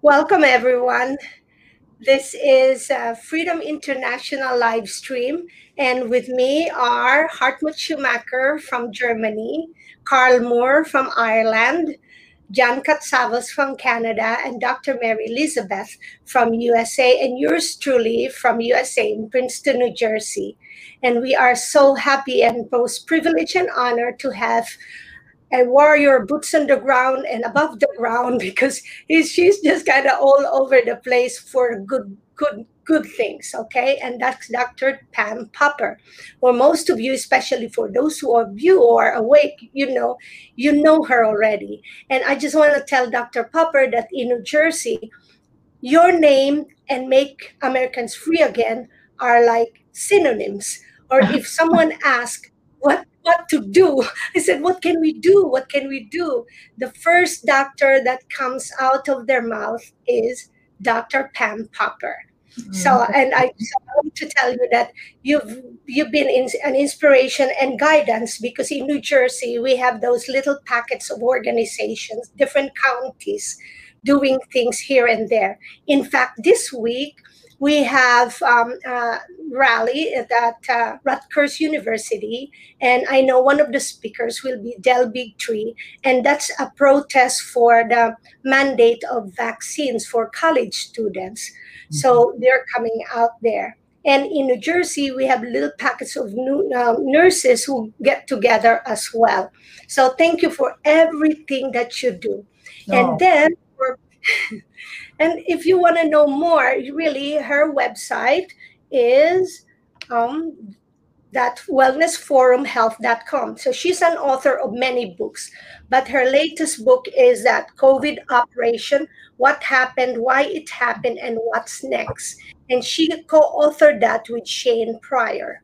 Welcome, everyone. This is uh, Freedom International live stream, and with me are Hartmut Schumacher from Germany, Karl Moore from Ireland, Jan Katsavos from Canada, and Dr. Mary Elizabeth from USA, and yours truly from USA in Princeton, New Jersey. And we are so happy and most privileged and honored to have a warrior boots on the ground and above the ground because he's, she's just kind of all over the place for good good good things okay? And that's dr pam popper. Or most of you especially for those who of you who are awake you know you know her already. And i just want to tell dr popper that in new jersey your name and make americans free again are like synonyms. Or if someone asks what what to do. I said, What can we do? What can we do? The first doctor that comes out of their mouth is Dr. Pam Popper. Mm-hmm. So, and I, so I want to tell you that you've you've been in, an inspiration and guidance because in New Jersey we have those little packets of organizations, different counties, doing things here and there. In fact, this week we have um, a rally at uh, Rutgers University, and I know one of the speakers will be Del Bigtree, and that's a protest for the mandate of vaccines for college students. Mm-hmm. So they're coming out there. And in New Jersey, we have little packets of new, uh, nurses who get together as well. So thank you for everything that you do. And then for And if you want to know more, really, her website is um, that wellnessforumhealth.com. So she's an author of many books, but her latest book is that COVID operation, what happened, why it happened, and what's next. And she co-authored that with Shane Prier.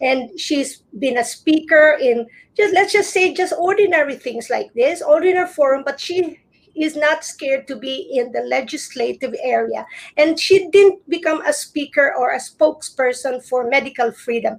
And she's been a speaker in just let's just say just ordinary things like this, ordinary forum, but she is not scared to be in the legislative area. And she didn't become a speaker or a spokesperson for medical freedom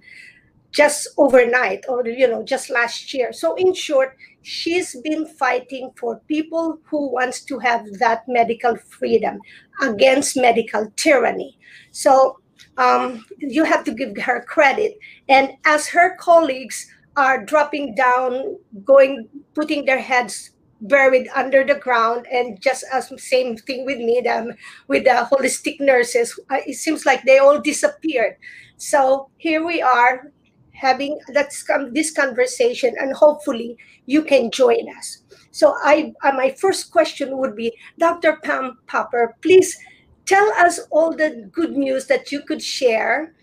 just overnight or you know just last year. So in short she's been fighting for people who wants to have that medical freedom against medical tyranny. So um, you have to give her credit. And as her colleagues are dropping down going putting their heads buried under the ground and just as same thing with me them with the holistic nurses uh, it seems like they all disappeared. So here we are having that's come this conversation and hopefully you can join us. So i uh, my first question would be dr pam popper please tell us all the good news that you could share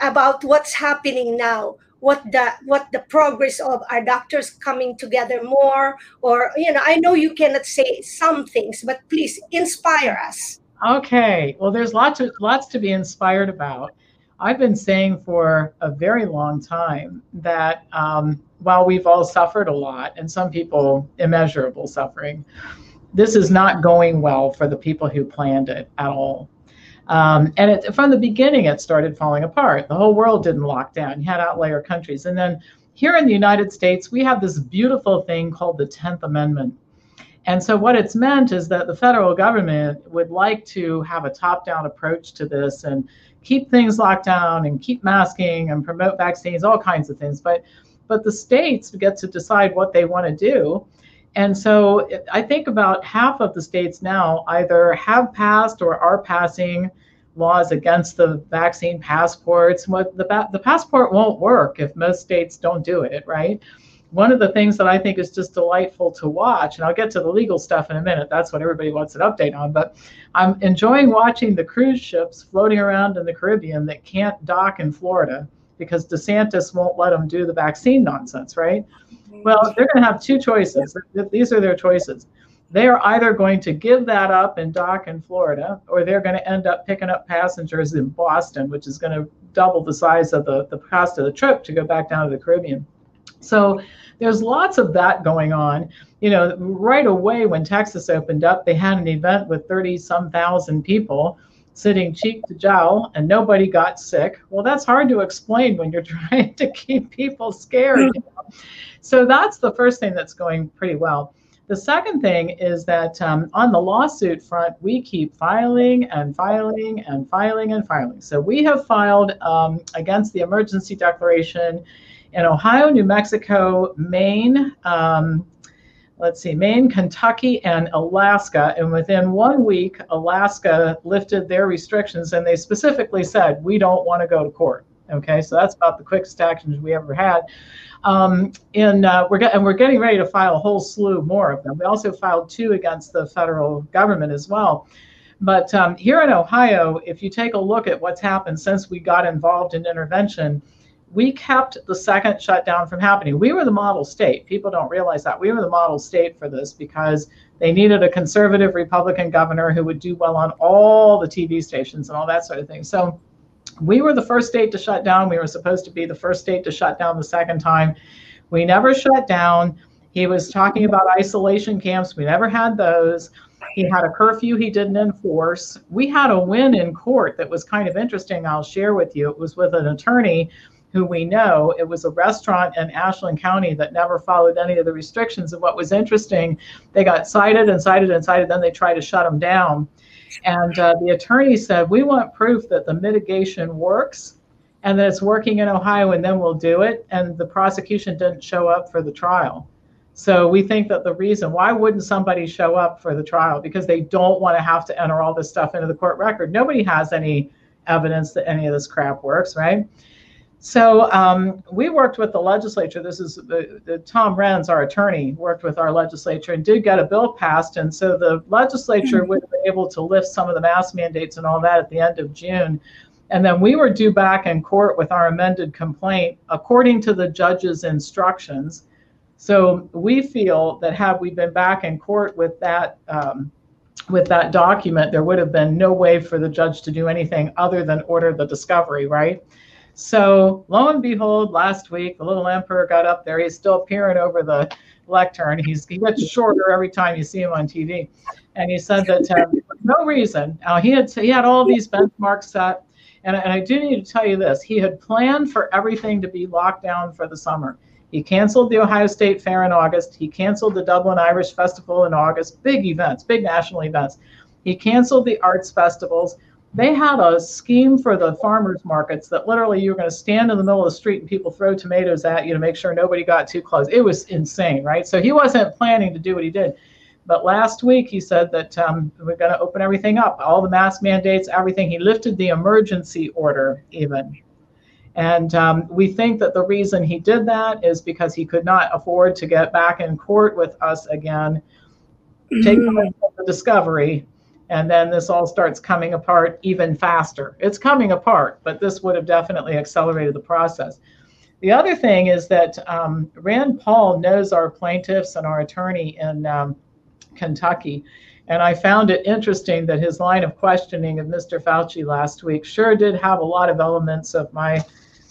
about what's happening now what the what the progress of our doctors coming together more or you know i know you cannot say some things but please inspire us. Okay well there's lots of lots to be inspired about. I've been saying for a very long time that um, while we've all suffered a lot and some people immeasurable suffering this is not going well for the people who planned it at all um, and it, from the beginning, it started falling apart. The whole world didn't lock down. You had outlier countries. And then here in the United States, we have this beautiful thing called the 10th Amendment. And so, what it's meant is that the federal government would like to have a top down approach to this and keep things locked down and keep masking and promote vaccines, all kinds of things. But, but the states get to decide what they want to do. And so I think about half of the states now either have passed or are passing laws against the vaccine passports. What the, the passport won't work if most states don't do it, right? One of the things that I think is just delightful to watch, and I'll get to the legal stuff in a minute, that's what everybody wants an update on, but I'm enjoying watching the cruise ships floating around in the Caribbean that can't dock in Florida because DeSantis won't let them do the vaccine nonsense, right? Well, they're going to have two choices. These are their choices. They are either going to give that up and dock in Florida, or they're going to end up picking up passengers in Boston, which is going to double the size of the, the cost of the trip to go back down to the Caribbean. So there's lots of that going on. You know, right away when Texas opened up, they had an event with 30 some thousand people sitting cheek to jowl and nobody got sick. Well, that's hard to explain when you're trying to keep people scared. You know? So that's the first thing that's going pretty well. The second thing is that um, on the lawsuit front, we keep filing and filing and filing and filing. So we have filed um, against the emergency declaration in Ohio, New Mexico, Maine, um, let's see, Maine, Kentucky, and Alaska. And within one week, Alaska lifted their restrictions and they specifically said, we don't want to go to court. Okay, so that's about the quickest actions we ever had. Um, and uh, we're and we're getting ready to file a whole slew more of them. We also filed two against the federal government as well. But um, here in Ohio, if you take a look at what's happened since we got involved in intervention, we kept the second shutdown from happening. We were the model state. People don't realize that. We were the model state for this because they needed a conservative Republican governor who would do well on all the TV stations and all that sort of thing. So we were the first state to shut down. We were supposed to be the first state to shut down the second time. We never shut down. He was talking about isolation camps. We never had those. He had a curfew he didn't enforce. We had a win in court that was kind of interesting. I'll share with you. It was with an attorney who we know. It was a restaurant in Ashland County that never followed any of the restrictions. And what was interesting, they got cited and cited and cited, then they tried to shut them down. And uh, the attorney said, We want proof that the mitigation works and that it's working in Ohio, and then we'll do it. And the prosecution didn't show up for the trial. So we think that the reason why wouldn't somebody show up for the trial because they don't want to have to enter all this stuff into the court record. Nobody has any evidence that any of this crap works, right? So um, we worked with the legislature. This is the, the, Tom Renz, our attorney, worked with our legislature and did get a bill passed. And so the legislature mm-hmm. was able to lift some of the mask mandates and all that at the end of June. And then we were due back in court with our amended complaint according to the judge's instructions. So we feel that had we been back in court with that um, with that document, there would have been no way for the judge to do anything other than order the discovery, right? So lo and behold, last week the little emperor got up there. He's still peering over the lectern. He's he gets shorter every time you see him on TV, and he said that uh, for no reason. Now he had he had all these benchmarks set, and, and I do need to tell you this: he had planned for everything to be locked down for the summer. He canceled the Ohio State Fair in August. He canceled the Dublin Irish Festival in August. Big events, big national events. He canceled the arts festivals they had a scheme for the farmers markets that literally you were going to stand in the middle of the street and people throw tomatoes at you to make sure nobody got too close. It was insane, right? So he wasn't planning to do what he did. But last week he said that um, we're going to open everything up, all the mask mandates, everything. He lifted the emergency order even. And um, we think that the reason he did that is because he could not afford to get back in court with us again, take mm-hmm. the discovery, and then this all starts coming apart even faster. It's coming apart, but this would have definitely accelerated the process. The other thing is that um, Rand Paul knows our plaintiffs and our attorney in um, Kentucky. And I found it interesting that his line of questioning of Mr. Fauci last week sure did have a lot of elements of my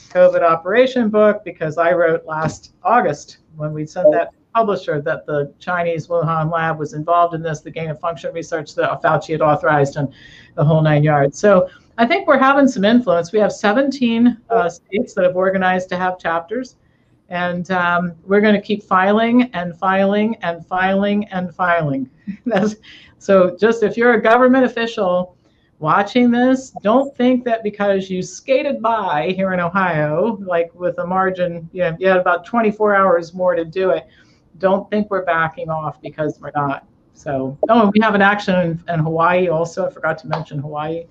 COVID operation book because I wrote last August when we sent that publisher that the Chinese Wuhan lab was involved in this, the gain of function research that Fauci had authorized, and the whole nine yards. So I think we're having some influence. We have 17 uh, states that have organized to have chapters, and um, we're going to keep filing and filing and filing and filing. so just if you're a government official watching this, don't think that because you skated by here in Ohio, like with a margin, you, know, you had about 24 hours more to do it don't think we're backing off because we're not. So, oh, we have an action in, in Hawaii also. I forgot to mention Hawaii.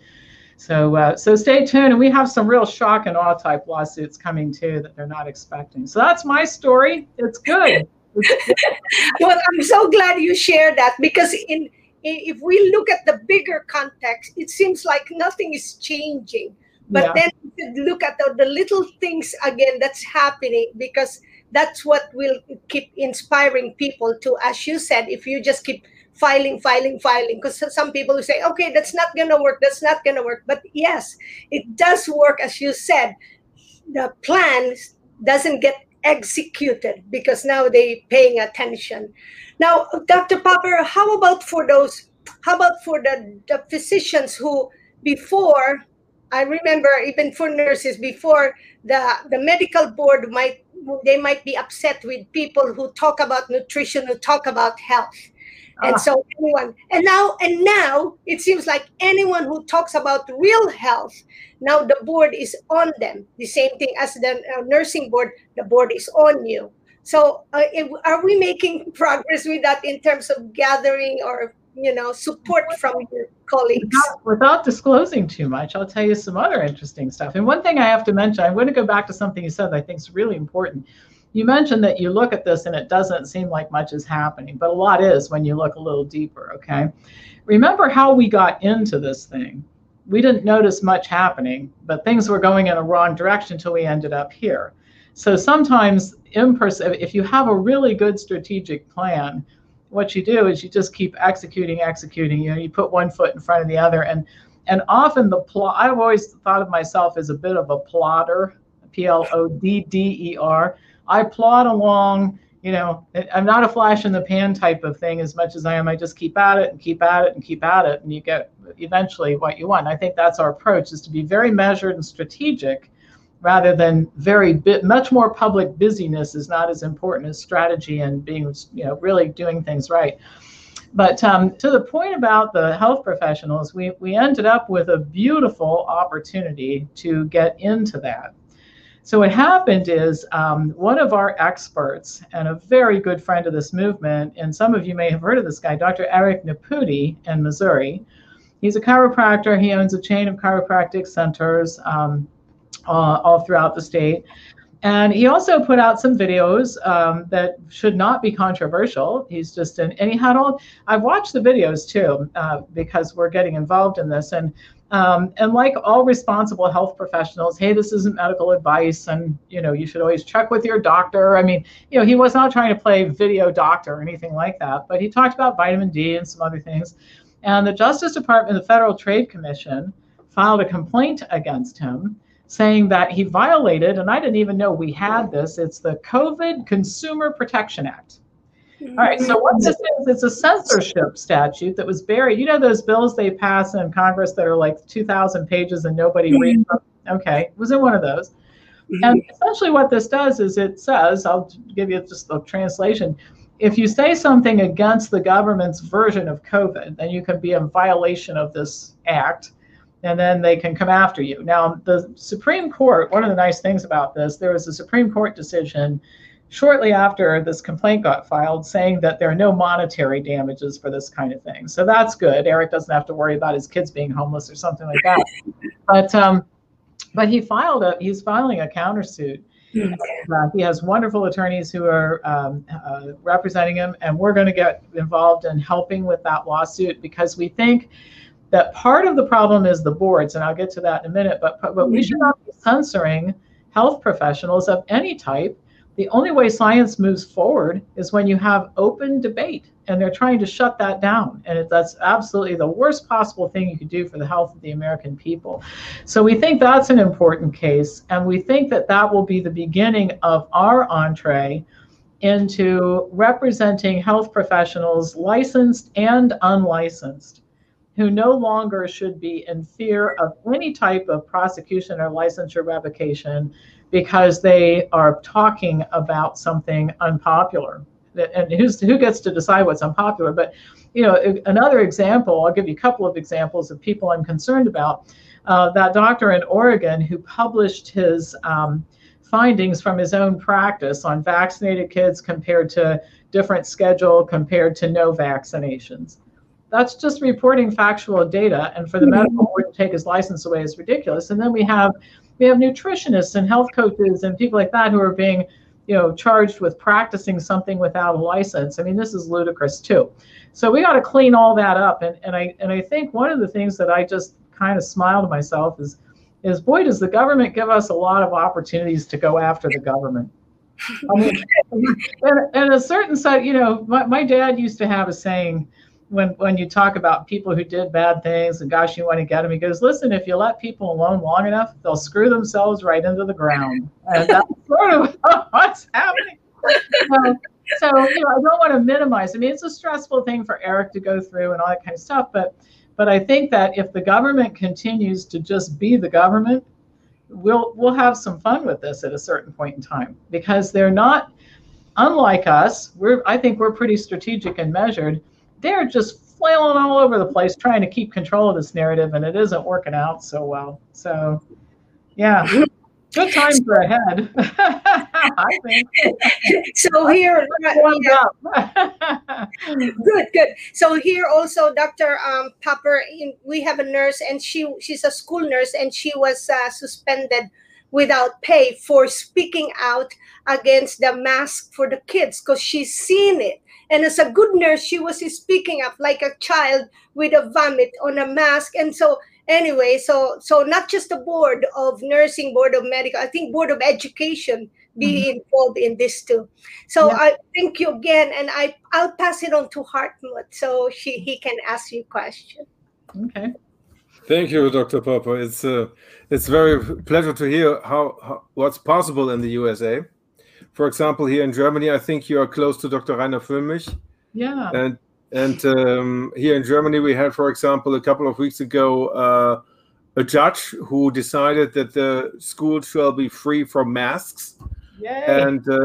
So, uh, so stay tuned, and we have some real shock and awe type lawsuits coming too that they're not expecting. So that's my story. It's good. well, I'm so glad you shared that because in, in if we look at the bigger context, it seems like nothing is changing. But yeah. then look at the, the little things again that's happening because that's what will keep inspiring people to as you said if you just keep filing filing filing. Because some people say okay that's not going to work that's not going to work. But yes it does work as you said. The plan doesn't get executed because now they paying attention. Now dr popper how about for those how about for the, the physicians who before I remember even for nurses before the the medical board might they might be upset with people who talk about nutrition, who talk about health. And ah. so anyone and now and now it seems like anyone who talks about real health now the board is on them the same thing as the uh, nursing board the board is on you so uh, if, are we making progress with that in terms of gathering or you know support from your colleagues. Without, without, disclosing too much i'll tell you some other interesting stuff. And one thing i have to mention i'm going to go back to something you said that i think is really important. You mentioned that you look at this and it doesn't seem like much is happening but a lot is when you look a little deeper okay? Remember how we got into this thing. We didn't notice much happening but things were going in a wrong direction until we ended up here. So sometimes in person if you have a really good strategic plan what you do is you just keep executing, executing. You know, you put one foot in front of the other, and and often the plot. I've always thought of myself as a bit of a plotter, P L O D D E R. I plod along. You know, I'm not a flash in the pan type of thing as much as I am. I just keep at it and keep at it and keep at it, and you get eventually what you want. I think that's our approach: is to be very measured and strategic rather than very bit much more public busyness is not as important as strategy and being you know really doing things right. But um, to the point about the health professionals we, we ended up with a beautiful opportunity to get into that. So what happened is um, one of our experts and a very good friend of this movement and some of you may have heard of this guy dr eric nepute in missouri. He's a chiropractor. He owns a chain of chiropractic centers um, uh, all throughout the state. And he also put out some videos um, that should not be controversial. He's just an, and he had all, I've watched the videos too, uh, because we're getting involved in this. And, um, and like all responsible health professionals, hey, this isn't medical advice. And, you know, you should always check with your doctor. I mean, you know, he was not trying to play video doctor or anything like that, but he talked about vitamin D and some other things. And the Justice Department, the Federal Trade Commission, filed a complaint against him saying that he violated, and I didn't even know we had this, it's the COVID Consumer Protection Act. All right, so what this is, it's a censorship statute that was buried. You know those bills they pass in Congress that are like 2,000 pages and nobody mm-hmm. reads them? Okay, it was in one of those. Mm-hmm. And essentially what this does is it says, I'll give you just a translation, if you say something against the government's version of COVID, then you can be in violation of this act and then they can come after you. Now, the Supreme Court, one of the nice things about this, there was a Supreme Court decision shortly after this complaint got filed saying that there are no monetary damages for this kind of thing. So that's good. Eric doesn't have to worry about his kids being homeless or something like that. but um, but he filed a he's filing a countersuit. Mm-hmm. Uh, he has wonderful attorneys who are um, uh, representing him, and we're going to get involved in helping with that lawsuit because we think that part of the problem is the boards, and I'll get to that in a minute, but, but we mm-hmm. should not be censoring health professionals of any type. The only way science moves forward is when you have open debate, and they're trying to shut that down. And it, that's absolutely the worst possible thing you could do for the health of the American people. So we think that's an important case, and we think that that will be the beginning of our entree into representing health professionals, licensed and unlicensed who no longer should be in fear of any type of prosecution or licensure revocation because they are talking about something unpopular. And who's, who gets to decide what's unpopular? But you know, another example, I'll give you a couple of examples of people I'm concerned about. Uh, that doctor in Oregon who published his um, findings from his own practice on vaccinated kids compared to different schedule compared to no vaccinations that's just reporting factual data. And for the mm-hmm. medical board to take his license away is ridiculous. And then we have we have nutritionists and health coaches and people like that who are being, you know, charged with practicing something without a license. I mean, this is ludicrous too. So we got to clean all that up. And, and I and I think one of the things that I just kind of smile to myself is is boy, does the government give us a lot of opportunities to go after the government. I mean, and, and a certain side, you know, my, my dad used to have a saying, when when you talk about people who did bad things and gosh you want to get them he goes listen if you let people alone long enough they'll screw themselves right into the ground and that's sort of what's happening so, so you know i don't want to minimize i mean it's a stressful thing for eric to go through and all that kind of stuff but But I think that if the government continues to just be the government, we'll we'll have some fun with this at a certain point in time because they're not unlike us. We're I think we're pretty strategic and measured. They're just flailing all over the place trying to keep control of this narrative, and it isn't working out so well. So, yeah, good times are ahead. I think. So here, yeah. good, good. So here also, Dr. Um, Popper, we have a nurse, and she she's a school nurse, and she was uh, suspended without pay for speaking out against the mask for the kids because she's seen it and as a good nurse, she was speaking up like a child with a vomit on a mask. And so anyway, so so not just the board of nursing, board of medical, I think board of education be mm-hmm. involved in this too. So yeah. I thank you again, and I I'll pass it on to Hartmut so she he can ask you question. Okay. Thank you, Dr. Popper. It's uh, it's very pleasure to hear how, how what's possible in the USA for example, here in Germany, I think you are close to Dr. Reiner Füllmich. Yeah. And and um, here in Germany, we had, for example, a couple of weeks ago, uh, a judge who decided that the school shall be free from masks. Yay. And uh,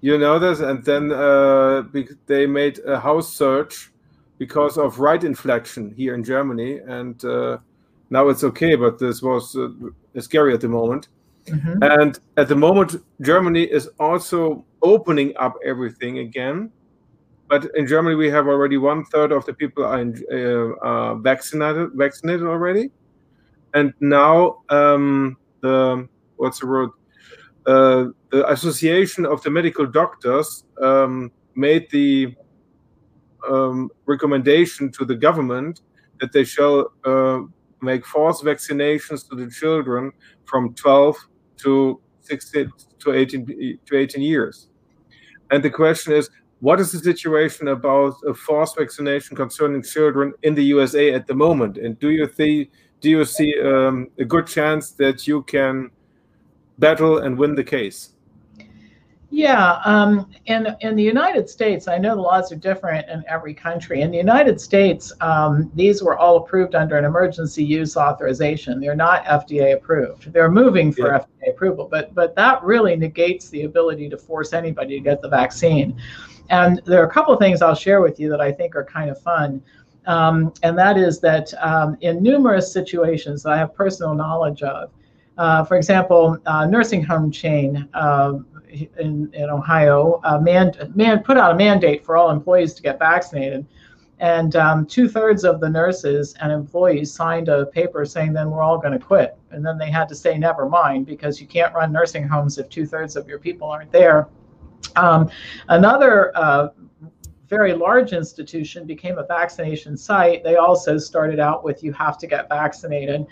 you know this, and then uh, they made a house search because of right inflection here in Germany, and uh, now it's okay. But this was uh, scary at the moment. Mm-hmm. And at the moment, Germany is also opening up everything again. But in Germany, we have already one third of the people are, uh, uh, vaccinated vaccinated already, and now um, the what's the word? Uh, the Association of the Medical Doctors um, made the um, recommendation to the government that they shall uh, make forced vaccinations to the children from 12 to 16 to 18 to 18 years. And the question is, what is the situation about a forced vaccination concerning children in the USA at the moment? And do you see do you see um, a good chance that you can battle and win the case? Yeah, um, in in the United States, I know the laws are different in every country. In the United States, um, these were all approved under an emergency use authorization. They're not FDA approved. They're moving for yeah. FDA approval, but but that really negates the ability to force anybody to get the vaccine. And there are a couple of things I'll share with you that I think are kind of fun. Um, and that is that um, in numerous situations that I have personal knowledge of, uh, for example, uh, nursing home chain. Uh, in, in Ohio uh, man, man put out a mandate for all employees to get vaccinated. And um, two thirds of the nurses and employees signed a paper saying, then we're all going to quit. And then they had to say, never mind, because you can't run nursing homes if two thirds of your people aren't there. Um, another uh, very large institution became a vaccination site. They also started out with, you have to get vaccinated.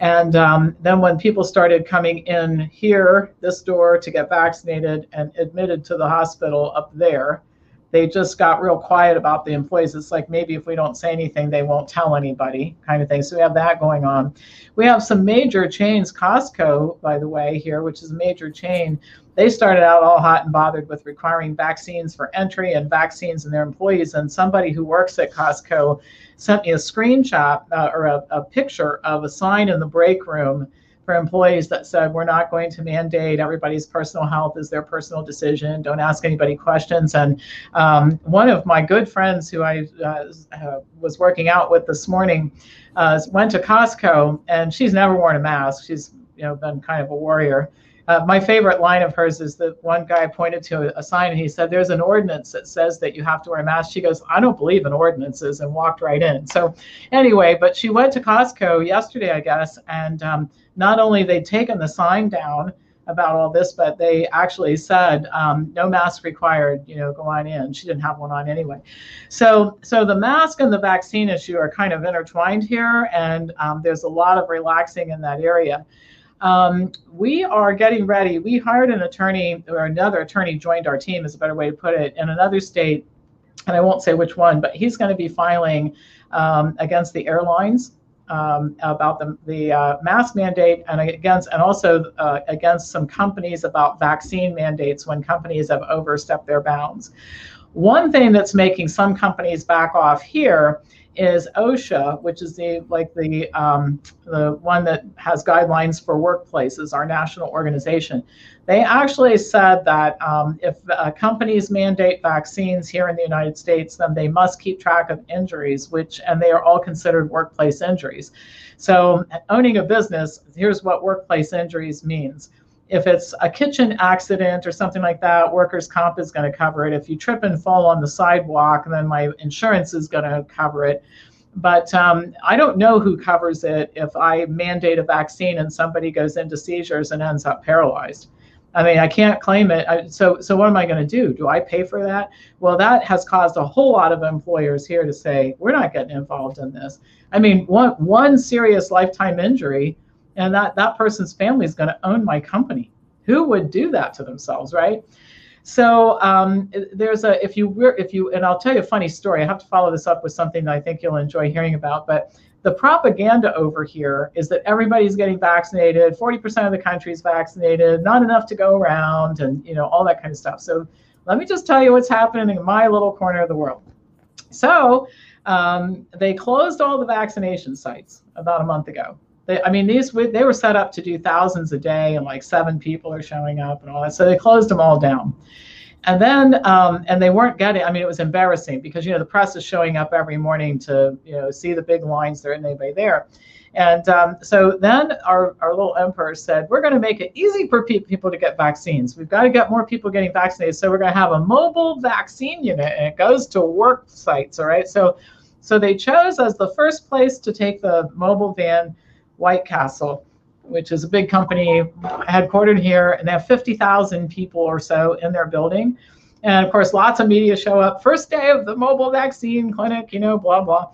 And um, then when people started coming in here, this door to get vaccinated and admitted to the hospital up there, they just got real quiet about the employees. It's like maybe if we don't say anything, they won't tell anybody, kind of thing. So we have that going on. We have some major chains, Costco, by the way, here, which is a major chain. They started out all hot and bothered with requiring vaccines for entry and vaccines in their employees. And somebody who works at Costco sent me a screenshot uh, or a, a picture of a sign in the break room for employees that said we're not going to mandate everybody's personal health is their personal decision. Don't ask anybody questions. And um, one of my good friends who i uh, uh, was working out with this morning uh, went to costco and she's never worn a mask. She's you know been kind of a warrior uh, my favorite line of hers is that one guy pointed to a sign and he said, There's an ordinance that says that you have to wear a mask. She goes, I don't believe in ordinances, and walked right in. So, anyway, but she went to Costco yesterday, I guess, and um, not only they'd taken the sign down about all this, but they actually said um, no mask required. You know, go on in. She didn't have one on anyway. So, so the mask and the vaccine issue are kind of intertwined here, and um, there's a lot of relaxing in that area. Um, we are getting ready. We hired an attorney, or another attorney joined our team, is a better way to put it, in another state, and I won't say which one, but he's going to be filing um, against the airlines um, about the, the uh, mask mandate and against and also uh, against some companies about vaccine mandates when companies have overstepped their bounds. One thing that's making some companies back off here is OSHA, which is the like the um, the one that has guidelines for workplaces, our national organization. They actually said that um, if uh, companies mandate vaccines here in the United States, then they must keep track of injuries, which and they are all considered workplace injuries. So owning a business, here's what workplace injuries means if it's a kitchen accident or something like that, workers' comp is going to cover it. If you trip and fall on the sidewalk, then my insurance is going to cover it. But um, I don't know who covers it if I mandate a vaccine and somebody goes into seizures and ends up paralyzed. I mean, I can't claim it. I, so, so what am I going to do? Do I pay for that? Well, that has caused a whole lot of employers here to say we're not getting involved in this. I mean, one one serious lifetime injury and that that person's family is going to own my company. Who would do that to themselves right? So um, there's a if you were if you and i'll tell you a funny story. I have to follow this up with something that i think you'll enjoy hearing about but the propaganda over here is that everybody's getting vaccinated. 40% of the country is vaccinated. Not enough to go around and you know all that kind of stuff. So let me just tell you what's happening in my little corner of the world. So um, they closed all the vaccination sites about a month ago they, I mean, these they were set up to do thousands a day, and like seven people are showing up and all that. So they closed them all down. And then, um, and they weren't getting. I mean, it was embarrassing because you know the press is showing up every morning to you know see the big lines. There isn't anybody there. And um, so then our, our little emperor said, we're going to make it easy for pe- people to get vaccines. We've got to get more people getting vaccinated. So we're going to have a mobile vaccine unit and it goes to work sites. All right. So, so they chose as the first place to take the mobile van White Castle, which is a big company headquartered here, and they have 50,000 people or so in their building. And of course, lots of media show up. First day of the mobile vaccine clinic, you know, blah, blah.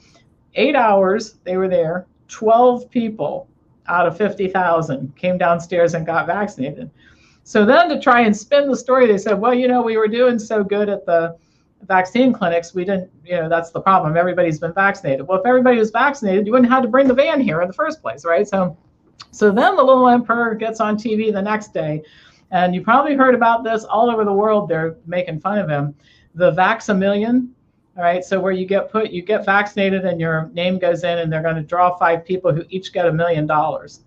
Eight hours they were there, 12 people out of 50,000 came downstairs and got vaccinated. So then to try and spin the story, they said, well, you know, we were doing so good at the vaccine clinics, we didn't, you know, that's the problem. Everybody's been vaccinated. Well, if everybody was vaccinated, you wouldn't have to bring the van here in the first place, right? So, so then the little emperor gets on TV the next day, and you probably heard about this all over the world. They're making fun of him. The Vax-a-Million, all right. So where you get put, you get vaccinated, and your name goes in, and they're going to draw five people who each get a million dollars,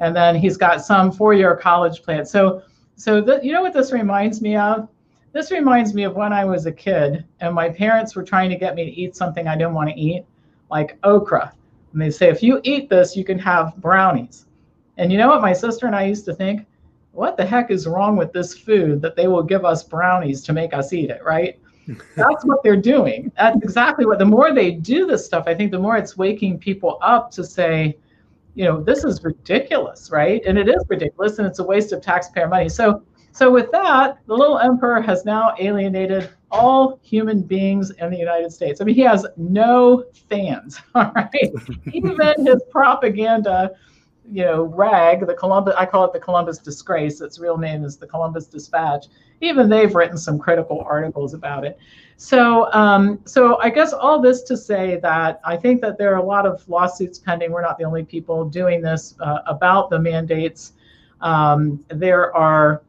and then he's got some four-year college plan. So, so the, you know what this reminds me of? This reminds me of when I was a kid and my parents were trying to get me to eat something I didn't want to eat, like okra. And they say, if you eat this, you can have brownies. And you know what my sister and I used to think? What the heck is wrong with this food that they will give us brownies to make us eat it, right? That's what they're doing. That's exactly what the more they do this stuff, I think the more it's waking people up to say, you know, this is ridiculous, right? And it is ridiculous and it's a waste of taxpayer money. So so with that, the little emperor has now alienated all human beings in the United States. I mean, he has no fans, all right? Even his propaganda, you know, rag, the Columbus, I call it the Columbus disgrace. Its real name is the Columbus Dispatch. Even they've written some critical articles about it. So, um, so I guess all this to say that I think that there are a lot of lawsuits pending. We're not the only people doing this uh, about the mandates. Um, there are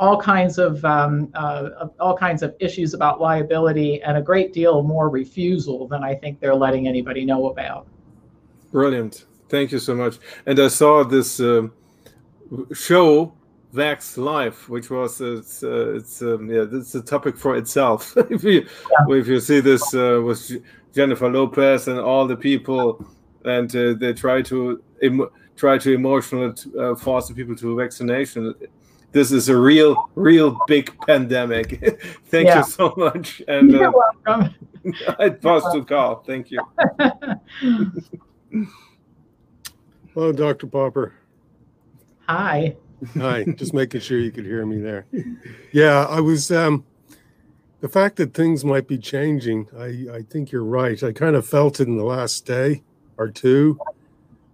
all kinds of um, uh, all kinds of issues about liability and a great deal more refusal than I think they're letting anybody know about. Brilliant, thank you so much. And I saw this uh, show Vax Live, which was uh, it's uh, it's um, yeah it's a topic for itself. if you yeah. if you see this uh, with Jennifer Lopez and all the people, and uh, they try to try to emotionally uh, force the people to vaccination this is a real, real big pandemic. Thank yeah. you so much. And You're uh, welcome. I paused to call. Thank you. Hello, Dr. Popper. Hi. Hi. Just making sure you could hear me there. Yeah, I was. Um, the fact that things might be changing, I, I think you're right. I kind of felt it in the last day or two.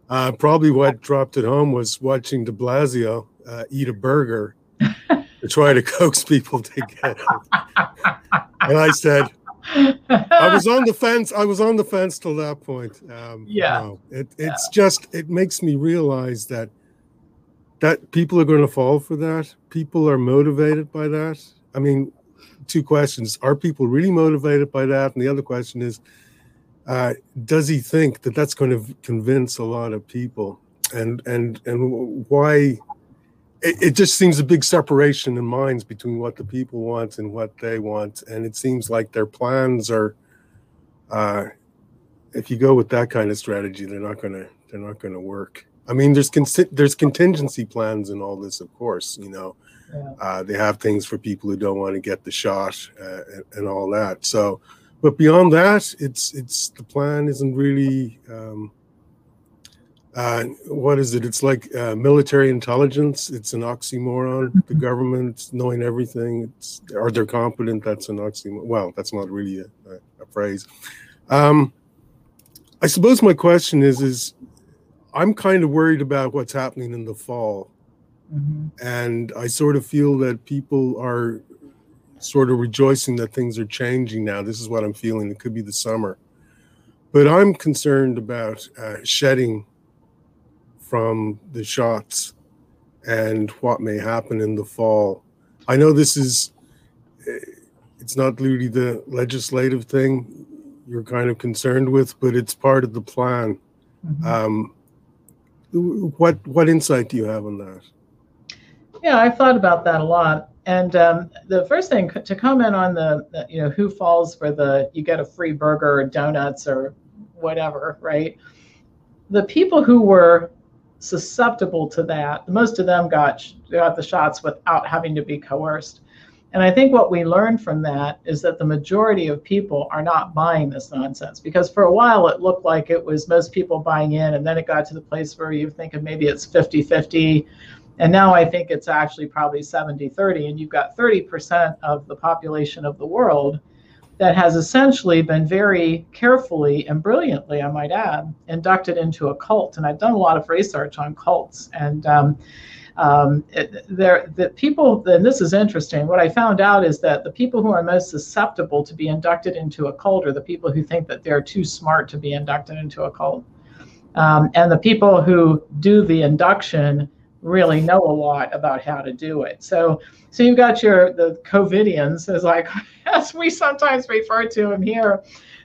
Uh, probably what dropped it home was watching De Blasio uh, eat a burger to try to coax people to get it. and I said, I was on the fence. I was on the fence till that point. Um, yeah. No, it, it's yeah. just, it makes me realize that that people are going to fall for that. People are motivated by that. I mean, two questions: Are people really motivated by that? And the other question is, uh, does he think that that's going to convince a lot of people? And and and why? It, it just seems a big separation in minds between what the people want and what they want, and it seems like their plans are. Uh, if you go with that kind of strategy, they're not going to they're not going to work. I mean, there's con- there's contingency plans in all this, of course. You know, yeah. uh, they have things for people who don't want to get the shot uh, and, and, all that. So, but beyond that, it's it's the plan isn't really. Um, uh, what is it? It's like uh, military intelligence. It's an oxymoron. The mm-hmm. government knowing everything. It's, are they competent? That's an oxymoron. Well, that's not really a, a, a phrase. Um, I suppose my question is: is I'm kind of worried about what's happening in the fall. Mm-hmm. And I sort of feel that people are sort of rejoicing that things are changing now. This is what I'm feeling. It could be the summer. But I'm concerned about uh, shedding from the shots and what may happen in the fall. I know this is, eh, it's not really the legislative thing you're kind of concerned with, but it's part of the plan. Mm-hmm. Um, what what insight do you have on that? Yeah, I've thought about that a lot. And um, the first thing to comment on the, the, you know, who falls for the you get a free burger or donuts or whatever, right? The people who were susceptible to that, most of them got got the shots without having to be coerced. And I think what we learned from that is that the majority of people are not buying this nonsense because for a while it looked like it was most people buying in, and then it got to the place where you think maybe it's 50 50. And now I think it's actually probably 70 30. And you've got 30% of the population of the world that has essentially been very carefully and brilliantly, I might add, inducted into a cult. And I've done a lot of research on cults. And um, um, it, there, the people, and this is interesting. What I found out is that the people who are most susceptible to be inducted into a cult are the people who think that they're too smart to be inducted into a cult, um, and the people who do the induction really know a lot about how to do it. So, so you've got your the COVIDians, as like as we sometimes refer to them here,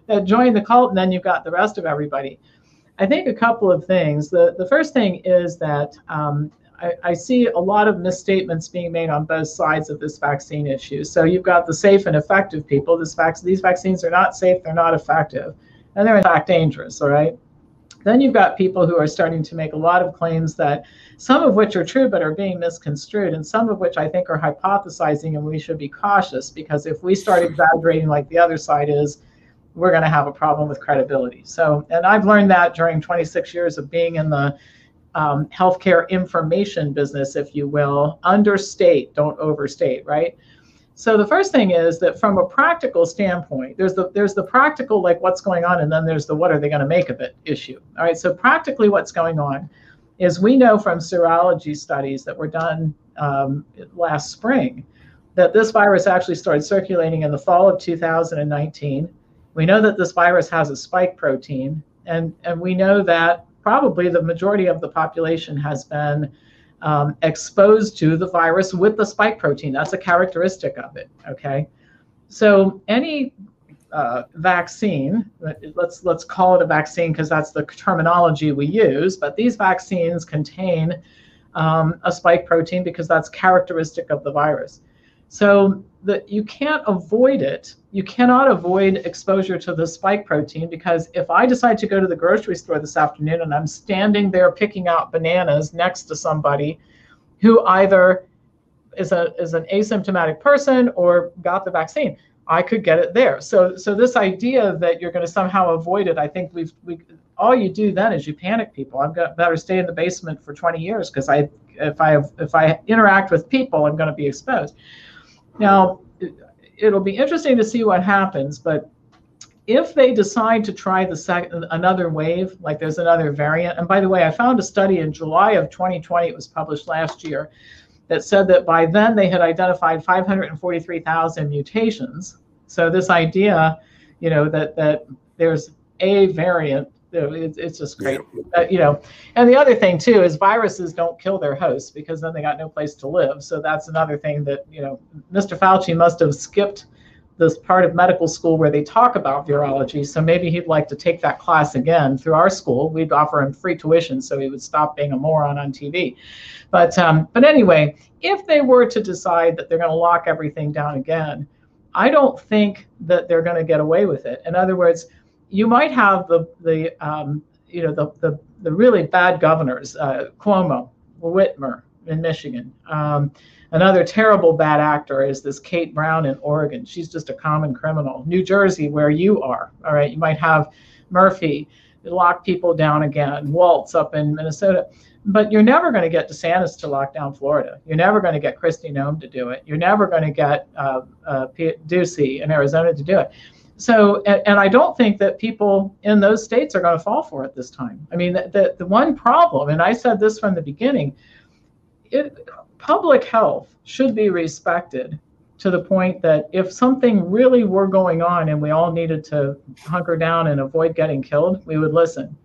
that join the cult, and then you've got the rest of everybody. I think a couple of things. The the first thing is that um, I, I, see a lot of misstatements being made on both sides of this vaccine issue. So you've got the safe and effective people. This vac- these vaccines are not safe, they're not effective, and they're in fact dangerous, all right? Then you've got people who are starting to make a lot of claims that some of which are true but are being misconstrued, and some of which I think are hypothesizing, and we should be cautious because if we start exaggerating like the other side is, we're going to have a problem with credibility. So, and I've learned that during 26 years of being in the um, healthcare information business, if you will, understate, don't overstate, right? So the first thing is that from a practical standpoint, there's the there's the practical like what's going on, and then there's the what are they going to make of it issue. All right. So practically, what's going on is we know from serology studies that were done um, last spring that this virus actually started circulating in the fall of 2019. We know that this virus has a spike protein, and and we know that probably the majority of the population has been um, exposed to the virus with the spike protein. That's a characteristic of it. Okay, so any uh, vaccine, let's let's call it a vaccine because that's the terminology we use. But these vaccines contain um, a spike protein because that's characteristic of the virus. So that you can't avoid it. You cannot avoid exposure to the spike protein because if I decide to go to the grocery store this afternoon and I'm standing there picking out bananas next to somebody who either is a is an asymptomatic person or got the vaccine, I could get it there. So so this idea that you're going to somehow avoid it, I think we've we all you do then is you panic people. I'm going to better stay in the basement for 20 years because I if I if I interact with people, I'm going to be exposed. Now, it'll be interesting to see what happens, but if they decide to try the second another wave, like there's another variant, and by the way, I found a study in July of 2020, it was published last year, that said that by then they had identified 543,000 mutations. So this idea, you know, that that there's a variant it's, it's just great. Yeah. Uh, you know, and the other thing too is viruses don't kill their hosts because then they got no place to live. So that's another thing that you know, Mr. Fauci must have skipped this part of medical school where they talk about virology. So maybe he'd like to take that class again through our school. We'd offer him free tuition so he would stop being a moron on TV. But um, but anyway, if they were to decide that they're going to lock everything down again, I don't think that they're going to get away with it. In other words, you might have the the um, you know the, the the really bad governors, uh, Cuomo, Whitmer in Michigan. Um, another terrible bad actor is this Kate Brown in Oregon. She's just a common criminal. New Jersey, where you are, all right, you might have Murphy lock people down again. Walz up in Minnesota. But you're never going to get DeSantis to lock down Florida. You're never going to get Kristi Noem to do it. You're never going to get uh, uh, Ducey in Arizona to do it. So, and, and, I don't think that people in those states are going to fall for it this time. I mean, the, the, the one problem, and I said this from the beginning, it, public health should be respected to the point that if something really were going on and we all needed to hunker down and avoid getting killed, we would listen.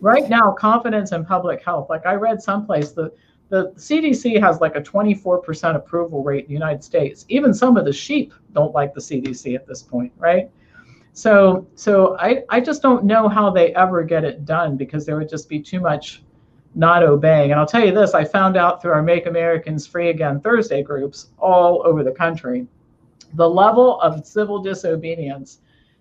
Right now, confidence in public health, like I read someplace, the the CDC has like a 24% approval rate in the United States. Even some of the sheep don't like the CDC at this point, right? So, so I, I just don't know how they ever get it done because there would just be too much not obeying. And I'll tell you this I found out through our Make Americans Free Again Thursday groups all over the country. The level of civil disobedience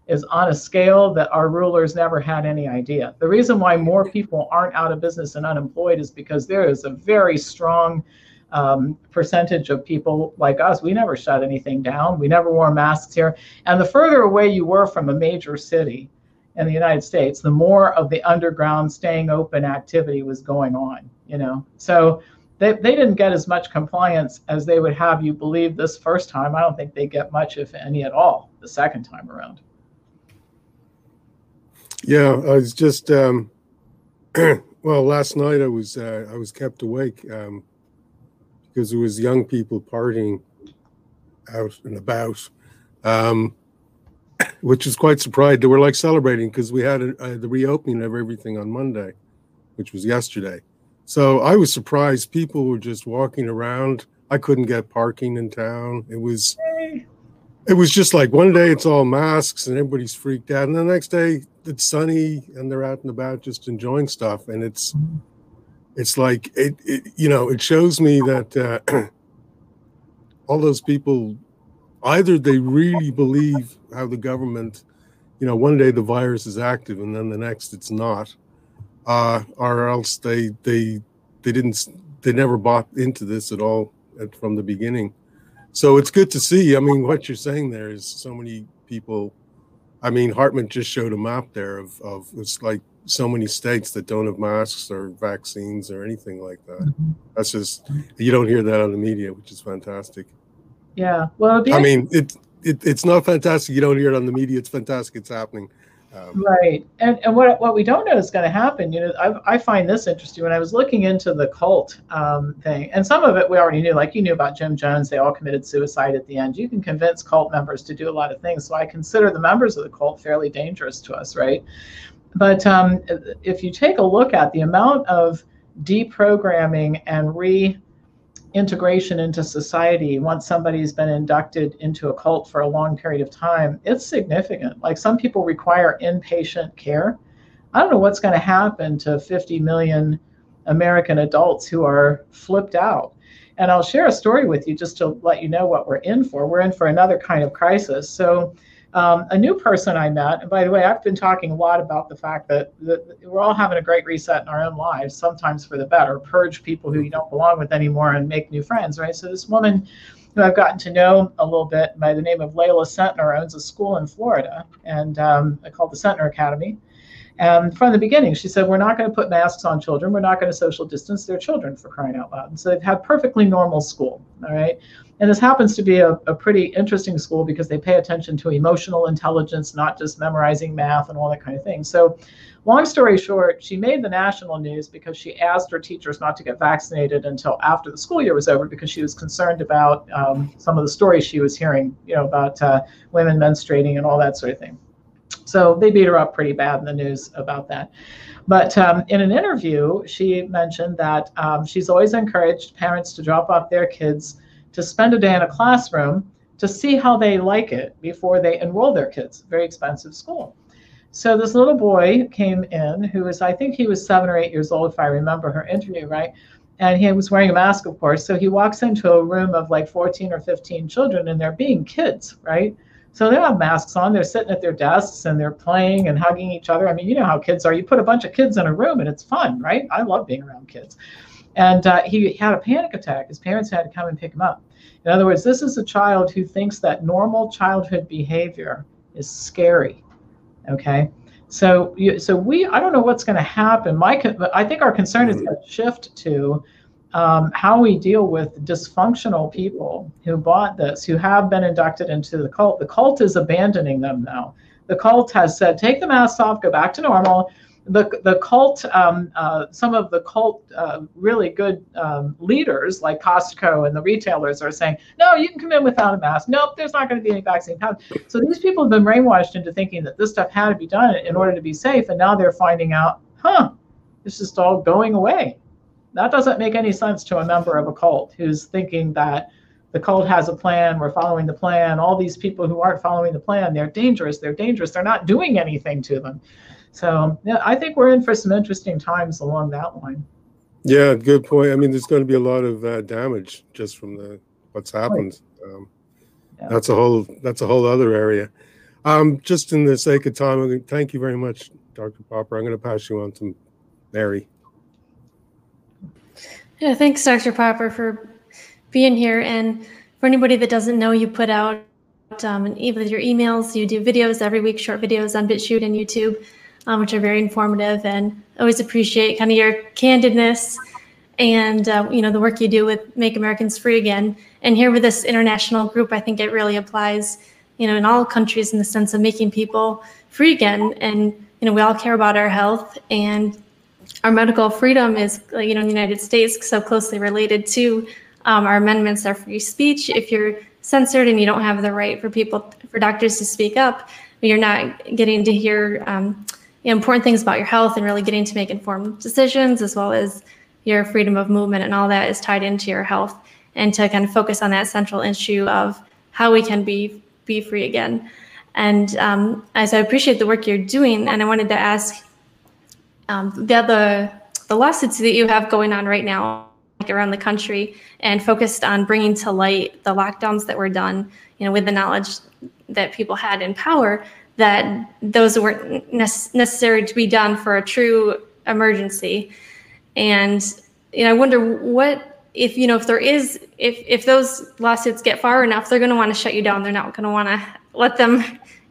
is on a scale that our rulers never had any idea. The reason why more people aren't out of business and unemployed is because there is a very strong um, percentage of people like us, we never shut anything down. We never wore masks here. And the further away you were from a major city in the United States, the more of the underground staying open activity was going on, you know. So they, they didn't get as much compliance as they would have you believe this first time. I don't think they get much, if any at all, the second time around. Yeah, I was just um, well last night I was uh, I was kept awake um, because it was young people partying out and about, um, which was quite surprised. They were like celebrating because we had a, a, the reopening of everything on Monday, which was yesterday. So I was surprised. People were just walking around. I couldn't get parking in town. It was, it was just like one day it's all masks and everybody's freaked out, and the next day it's sunny and they're out and about just enjoying stuff, and it's it's like it, it you know it shows me that uh, all those people either they really believe how the government you know one day the virus is active and then the next it's not uh, or else they they they didn't they never bought into this at all at, from the beginning. So it's good to see. I mean what you're saying there is so many people i mean hartman just showed a map there of of it's like so many states that don't have masks or vaccines or anything like that. Mm-hmm. That's just you don't hear that on the media, which is fantastic. Yeah, well, I mean, it, it it's not fantastic. You don't hear it on the media. It's fantastic. It's happening. Um, right, and and what what we don't know is going to happen. You know, I, I find this interesting when I was looking into the cult um, thing, and some of it we already knew. Like you knew about Jim Jones, they all committed suicide at the end. You can convince cult members to do a lot of things. So I consider the members of the cult fairly dangerous to us, right? But um, if you take a look at the amount of deprogramming and reintegration into society once somebody's been inducted into a cult for a long period of time, it's significant. Like some people require inpatient care. I don't know what's going to happen to 50 million American adults who are flipped out. And I'll share a story with you just to let you know what we're in for. We're in for another kind of crisis. So um, a new person I met, and by the way, I've been talking a lot about the fact that, that we're all having a great reset in our own lives, sometimes for the better, purge people who you don't belong with anymore and make new friends, right? So this woman who I've gotten to know a little bit by the name of Leila Centner owns a school in Florida and um, called the Centner Academy. And from the beginning, she said, We're not going to put masks on children. We're not going to social distance. They're children for crying out loud. And so they've had perfectly normal school. All right. And this happens to be a, a pretty interesting school because they pay attention to emotional intelligence, not just memorizing math and all that kind of thing. So, long story short, she made the national news because she asked her teachers not to get vaccinated until after the school year was over because she was concerned about um, some of the stories she was hearing, you know, about uh, women menstruating and all that sort of thing. So they beat her up pretty bad in the news about that. But um, in an interview, she mentioned that um, she's always encouraged parents to drop off their kids to spend a day in a classroom to see how they like it before they enroll their kids. Very expensive school. So this little boy came in who was, I think he was seven or eight years old, if I remember her interview right. And he was wearing a mask, of course. So he walks into a room of like 14 or 15 children, and they're being kids, right? So they have masks on. They're sitting at their desks and they're playing and hugging each other. I mean, you know how kids are. You put a bunch of kids in a room and it's fun, right? I love being around kids. And uh, he had a panic attack. His parents had to come and pick him up. In other words, this is a child who thinks that normal childhood behavior is scary. Okay. So, so we, I don't know what's going to happen. My, I think our concern is going to shift to um, how we deal with dysfunctional people who bought this, who have been inducted into the cult. The cult is abandoning them now. The cult has said, take the masks off, go back to normal the the cult, um, uh, some of the cult uh, really good um, leaders like Costco and the retailers are saying, no, you can come in without a mask. Nope, there's not going to be any vaccine. So these people have been brainwashed into thinking that this stuff had to be done in order to be safe, and now they're finding out, huh, it's just all going away. That doesn't make any sense to a member of a cult who's thinking that the cult has a plan, we're following the plan. All these people who aren't following the plan, they're dangerous, they're dangerous, they're not doing anything to them. So yeah, I think we're in for some interesting times along that line. Yeah, good point. I mean, there's going to be a lot of uh, damage just from the what's happened. Um, yeah. That's a whole that's a whole other area. Um, just in the sake of time, thank you very much, Dr. Popper. I'm going to pass you on to Mary. Yeah, thanks, Dr. Popper, for being here. And for anybody that doesn't know, you put out um, with your emails, you do videos every week, short videos on BitChute and YouTube um, which are very informative and always appreciate kind of your candidness and uh, you know the work you do with Make Americans Free Again. And here with this international group, I think it really applies, you know, in all countries in the sense of making people free again. And you know, we all care about our health and our medical freedom is, you know, in the United States so closely related to um, our amendments, our free speech. If you're censored and you don't have the right for people, for doctors to speak up, you're not getting to hear. Um, important things about your health and really getting to make informed decisions as well as your freedom of movement and all that is tied into your health and to kind of focus on that central issue of how we can be be free again. And um, as i appreciate the work you're doing and i wanted to ask um, the other the lawsuits that you have going on right now like around the country and focused on bringing to light the lockdowns that were done you know with the knowledge that people had in power that those weren't necessary to be done for a true emergency. And you know, I wonder what if you know if there is if if those lawsuits get far enough, they're going to want to shut you down. They're not going to want to let them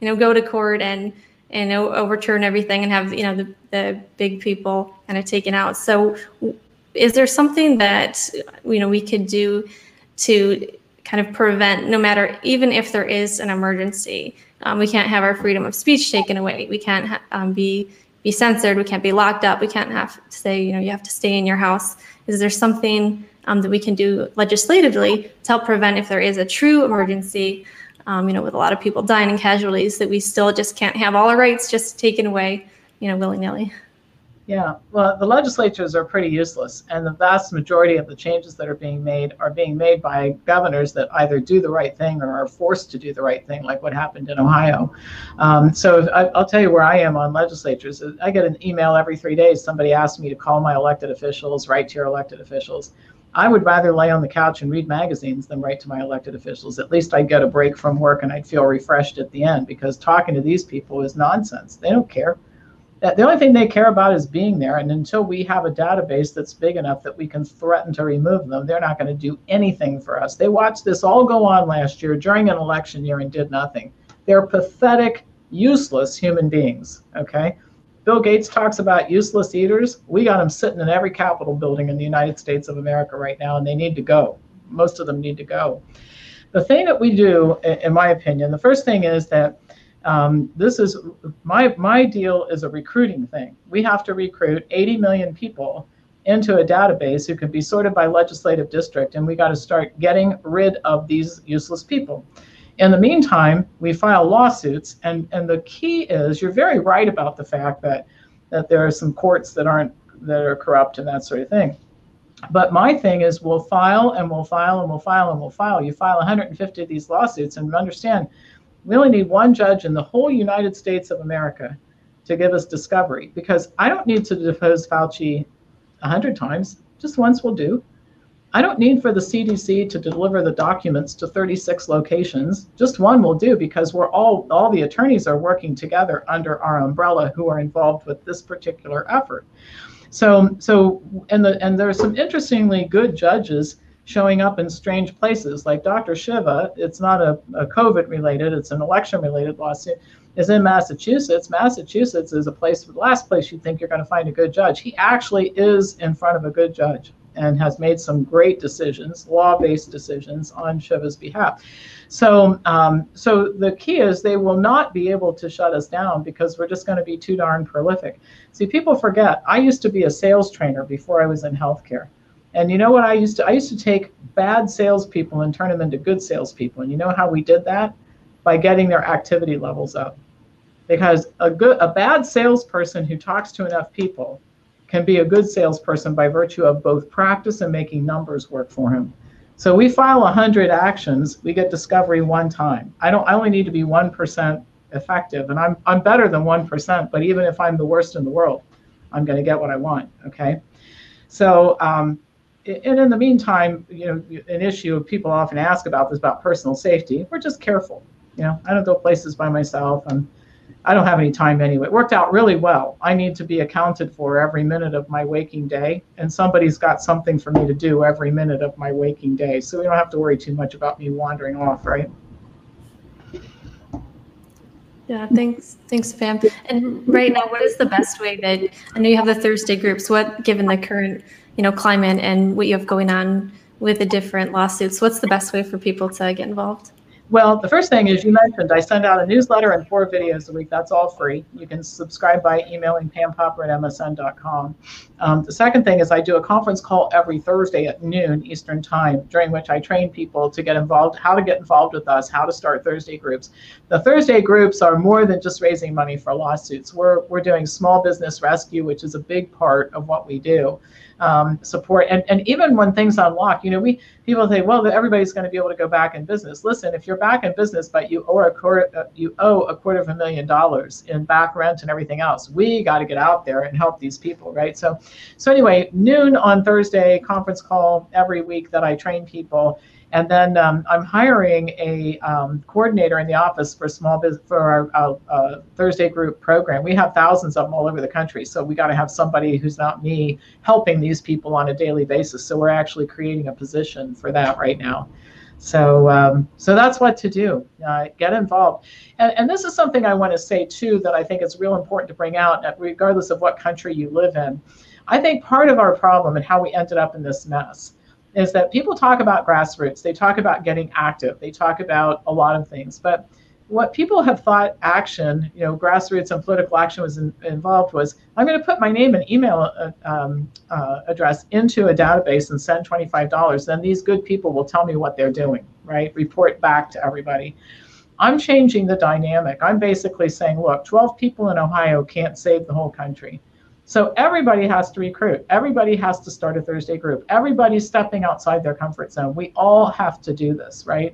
you know go to court and and overturn everything and have you know the, the big people kind of taken out. So is there something that you know we could do to kind of prevent no matter even if there is an emergency um, we can't have our freedom of speech taken away. We can't ha- um, be be censored. We can't be locked up. We can't have to say, you know, you have to stay in your house. Is there something um, that we can do legislatively to help prevent if there is a true emergency? Um, you know, with a lot of people dying and casualties, that we still just can't have all our rights just taken away, you know, willy nilly. Yeah, well, the legislatures are pretty useless, and the vast majority of the changes that are being made are being made by governors that either do the right thing or are forced to do the right thing, like what happened in Ohio. Um, so I, will tell you where I am on legislatures. I get an email every three days. Somebody asks me to call my elected officials, write to your elected officials. I would rather lay on the couch and read magazines than write to my elected officials. At least I'd get a break from work and I'd feel refreshed at the end because talking to these people is nonsense. They don't care Uh, the only thing they care about is being there. And until we have a database that's big enough that we can threaten to remove them, they're not going to do anything for us. They watched this all go on last year during an election year and did nothing. They're pathetic, useless human beings. Okay. Bill Gates talks about useless eaters. We got them sitting in every Capitol building in the United States of America right now, and they need to go. Most of them need to go. The thing that we do, in my opinion, the first thing is that um, this is my my deal is a recruiting thing. We have to recruit 80 million people into a database who can be sorted by legislative district, and we got to start getting rid of these useless people. In the meantime, we file lawsuits, and and the key is you're very right about the fact that that there are some courts that aren't that are corrupt and that sort of thing. But my thing is we'll file and we'll file and we'll file and we'll file. You file 150 of these lawsuits and understand we only need one judge in the whole United States of America to give us discovery because I don't need to depose Fauci a 100 times, just once will do. I don't need for the CDC to deliver the documents to 36 locations. Just one will do because we're all all the attorneys are working together under our umbrella who are involved with this particular effort. So so and the and there are some interestingly good judges showing up in strange places like Dr. Shiva. It's not a, a COVID related, it's an election related lawsuit. Is in Massachusetts. Massachusetts is a place, the last place you think you're going to find a good judge. He actually is in front of a good judge and has made some great decisions, law-based decisions on Shiva's behalf. So, um, so the key is they will not be able to shut us down because we're just going to be too darn prolific. See, people forget. I used to be a sales trainer before I was in healthcare, and you know what I used to? I used to take bad salespeople and turn them into good salespeople. And you know how we did that? By getting their activity levels up. Because a good, a bad salesperson who talks to enough people can be a good salesperson by virtue of both practice and making numbers work for him. So we file 100 actions, we get discovery one time. I don't I only need to be 1% effective and I'm I'm better than 1%, but even if I'm the worst in the world, I'm going to get what I want, okay? So um, and in the meantime, you know, an issue people often ask about is about personal safety. We're just careful. You know, I don't go places by myself. I'm I don't have any time anyway. It worked out really well. I need to be accounted for every minute of my waking day, and somebody's got something for me to do every minute of my waking day. So we don't have to worry too much about me wandering off, right? Yeah, thanks, thanks, Pam. And right now, what is the best way that I know you have the Thursday groups? What, given the current, you know, climate and what you have going on with the different lawsuits, what's the best way for people to get involved? Well, the first thing is you mentioned I send out a newsletter and four videos a week. That's all free. You can subscribe by emailing pampopper at msn.com. Um, the second thing is I do a conference call every Thursday at noon Eastern Time, during which I train people to get involved, how to get involved with us, how to start Thursday groups. The Thursday groups are more than just raising money for lawsuits. We're, we're doing small business rescue, which is a big part of what we do um, support. And, and even when things unlock, you know, we people say, well, everybody's going to be able to go back in business. Listen, if you're back in business, but you owe a quarter, uh, you owe a quarter of a million dollars in back rent and everything else, we got to get out there and help these people, right? So, so anyway, noon on Thursday, conference call every week that I train people and then um, I'm hiring a um, coordinator in the office for small business for our uh, uh, Thursday group program. We have thousands of them all over the country, so we got to have somebody who's not me helping these people on a daily basis. So we're actually creating a position for that right now. So, um, so that's what to do. Uh, get involved, and, and this is something I want to say too that I think is real important to bring out, regardless of what country you live in. I think part of our problem and how we ended up in this mess is that people talk about grassroots, they talk about getting active, they talk about a lot of things, but what people have thought action, you know, grassroots and political action was in, involved was I'm going to put my name and email uh, um, uh, address into a database and send $25. Then these good people will tell me what they're doing, right? Report back to everybody. I'm changing the dynamic. I'm basically saying, look, 12 people in Ohio can't save the whole country. So everybody has to recruit. Everybody has to start a Thursday group. Everybody's stepping outside their comfort zone. We all have to do this, right?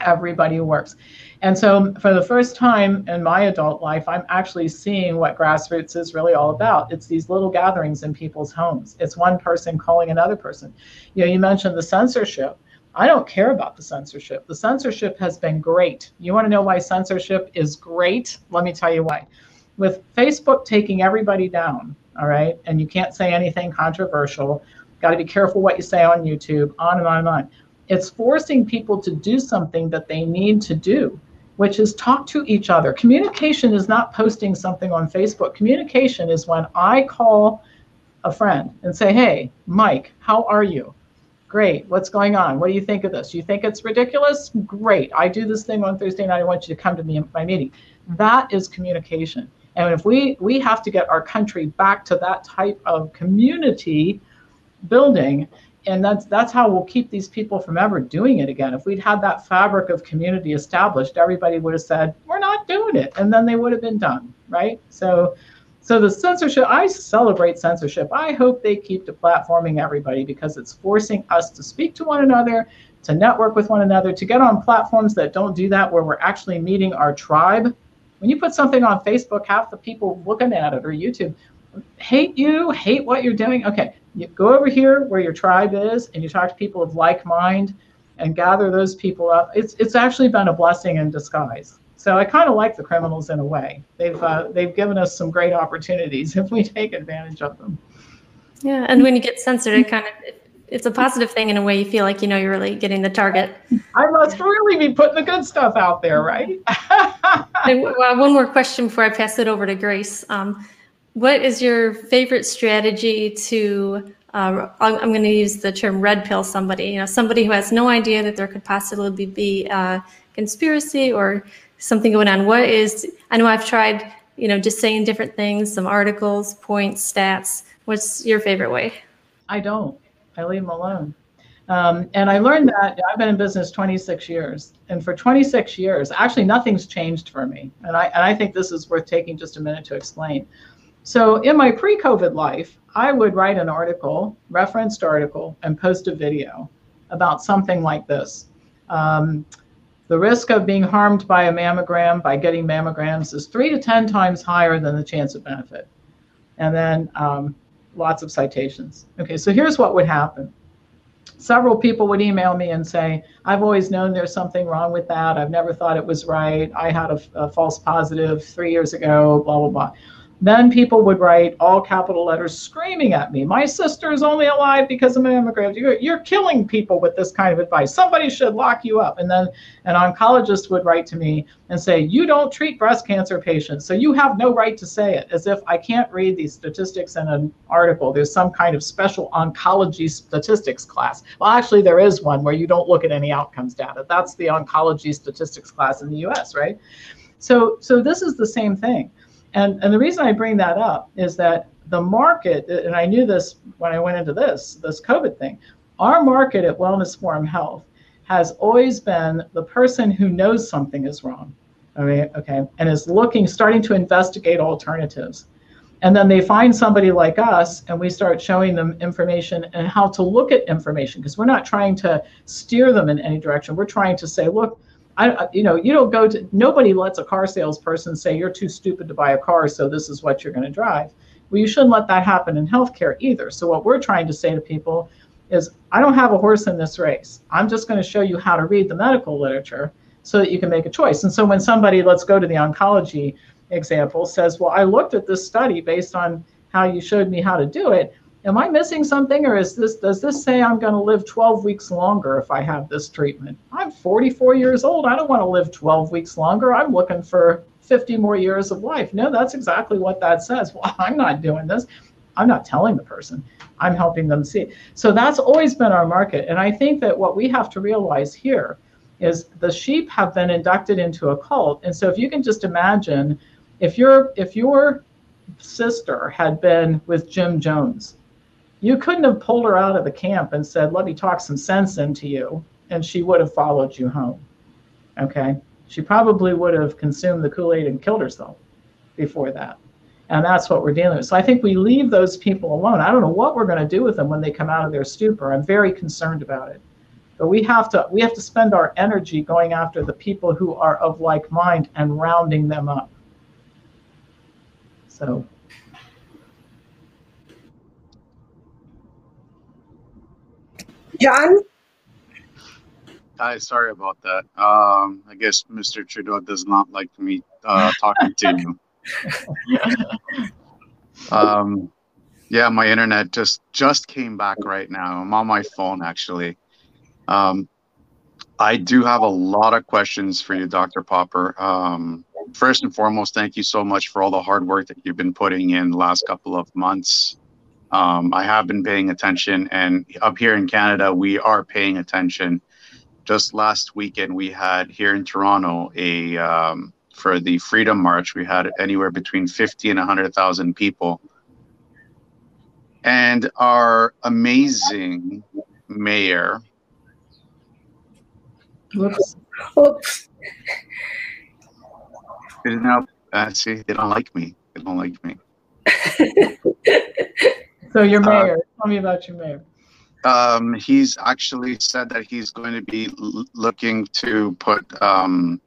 Everybody works. And so for the first time in my adult life, I'm actually seeing what grassroots is really all about. It's these little gatherings in people's homes. It's one person calling another person. You know, you mentioned the censorship. I don't care about the censorship. The censorship has been great. You want to know why censorship is great? Let me tell you why. With Facebook taking everybody down, all right? And you can't say anything controversial. Got to be careful what you say on YouTube, on and on and on. It's forcing people to do something that they need to do, which is talk to each other. Communication is not posting something on Facebook. Communication is when I call a friend and say, hey, Mike, how are you? Great. What's going on? What do you think of this? You think it's ridiculous? Great. I do this thing on Thursday night. I want you to come to me my meeting. That is communication. And if we, we have to get our country back to that type of community building, and that's that's how we'll keep these people from ever doing it again. If we'd had that fabric of community established, everybody would have said, "We're not doing it," and then they would have been done, right? So, So the censorship, I celebrate censorship. I hope they keep deplatforming everybody because it's forcing us to speak to one another, to network with one another, to get on platforms that don't do that, where we're actually meeting our tribe. When you put something on Facebook, half the people looking at it or YouTube hate you, hate what you're doing. Okay, you go over here where your tribe is, and you talk to people of like mind, and gather those people up. It's it's actually been a blessing in disguise. So I kind of like the criminals in a way. They've uh, they've given us some great opportunities if we take advantage of them. Yeah, and when you get censored, it kind of it's a positive thing in a way. You feel like you know you're really getting the target. I must really be putting the good stuff out there, right? and, well, one more question before I pass it over to Grace. Um, what is your favorite strategy to uh, I'm, I'm going to use the term red pill somebody, you know, somebody who has no idea that there could possibly be a conspiracy or something going on. What is, I know I've tried, you know, just saying different things, some articles, points, stats. What's your favorite way? I don't. I leave them alone. Um, and I learned that I've been in business 26 years, and for 26 years, actually nothing's changed for me. And I and I think this is worth taking just a minute to explain. So in my pre-COVID life, I would write an article, referenced article, and post a video about something like this. Um, the risk of being harmed by a mammogram by getting mammograms is three to 10 times higher than the chance of benefit. And then um, lots of citations. Okay, so here's what would happen. Several people would email me and say, I've always known there's something wrong with that. I've never thought it was right. I had a, a false positive three years ago, blah, blah, blah. Then people would write all capital letters screaming at me. My sister is only alive because of mammograms. You're, you're killing people with this kind of advice. Somebody should lock you up. And then an oncologist would write to me and say, You don't treat breast cancer patients, so you have no right to say it, as if I can't read these statistics in an article. There's some kind of special oncology statistics class. Well, actually, there is one where you don't look at any outcomes data. That's the oncology statistics class in the US, right? So, so this is the same thing. And, and the reason I bring that up is that the market, and I knew this when I went into this, this COVID thing, our market at Wellness Forum Health has always been the person who knows something is wrong. Okay, okay, and is looking, starting to investigate alternatives. And then they find somebody like us, and we start showing them information and how to look at information because we're not trying to steer them in any direction. We're trying to say, look, I, you know, you don't go to, nobody lets a car salesperson say you're too stupid to buy a car, so this is what you're going to drive. Well, you shouldn't let that happen in healthcare either. So, what we're trying to say to people is, I don't have a horse in this race. I'm just going to show you how to read the medical literature so that you can make a choice. And so, when somebody, let's go to the oncology example, says, Well, I looked at this study based on how you showed me how to do it, am I missing something or is this does this say I'm going to live 12 weeks longer if I have this treatment? I'm 44 years old. I don't want to live 12 weeks longer. I'm looking for 50 more years of life. No, that's exactly what that says. Well, I'm not doing this. I'm not telling the person. I'm helping them see. So that's always been our market. And I think that what we have to realize here is the sheep have been inducted into a cult. And so if you can just imagine if your if your sister had been with Jim Jones you couldn't have pulled her out of the camp and said, let me talk some sense into you, and she would have followed you home. Okay? She probably would have consumed the Kool Aid and killed herself before that. And that's what we're dealing with. So I think we leave those people alone. I don't know what we're going to do with them when they come out of their stupor. I'm very concerned about it. But we have to we have to spend our energy going after the people who are of like mind and rounding them up. So John? Hi, sorry about that. Um, I guess Mr. Trudeau does not like me uh, talking to you. um, yeah, my internet just just came back right now. I'm on my phone actually. Um, I do have a lot of questions for you, Dr. Popper. Um, first and foremost, thank you so much for all the hard work that you've been putting in the last couple of months um, I have been paying attention, and up here in Canada, we are paying attention. Just last weekend, we had here in Toronto a um, for the Freedom March. We had anywhere between fifty and hundred thousand people, and our amazing mayor. Whoops. Oops. Now, uh, see, they don't like me. They don't like me. so your Uh, mayor, tell me about your mayor. Um, he's actually said that he's going to be l- looking to put um,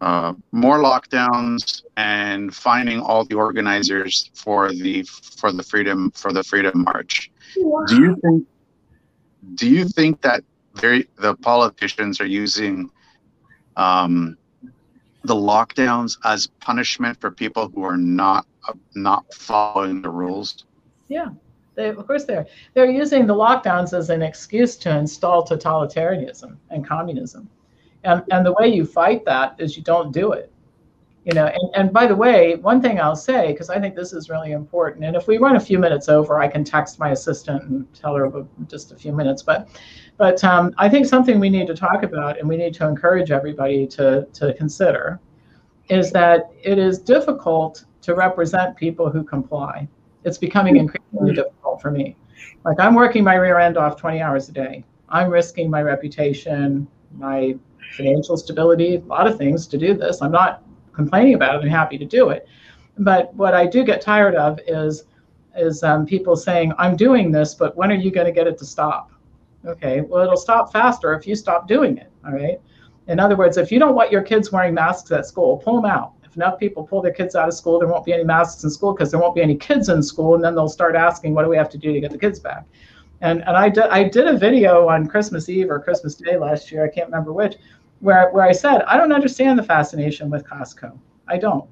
uh, more lockdowns and finding all the organizers for the for the freedom for the freedom march. Do you think? Do you think that very the politicians are using um, the lockdowns as punishment for people who are not uh, not following the rules? Yeah, they, of course they're they're using the lockdowns as an excuse to install totalitarianism and communism, and and the way you fight that is you don't do it. You know, and, and by the way, one thing I'll say because I think this is really important, and if we run a few minutes over, I can text my assistant and tell her just a few minutes. But, but um, I think something we need to talk about, and we need to encourage everybody to to consider, is that it is difficult to represent people who comply it's becoming increasingly difficult for me. Like I'm working my rear end off 20 hours a day. I'm risking my reputation, my financial stability, a lot of things to do this. I'm not complaining about it. I'm happy to do it. But what I do get tired of is is um, people saying, "I'm doing this, but when are you going to get it to stop?" Okay, well, it'll stop faster if you stop doing it. All right. In other words, if you don't want your kids wearing masks at school, pull them out enough people pull their kids out of school, there won't be any masks in school because there won't be any kids in school, and then they'll start asking, what do we have to do to get the kids back? And and I did I did a video on Christmas Eve or Christmas Day last year, I can't remember which, where where I said I don't understand the fascination with Costco. I don't.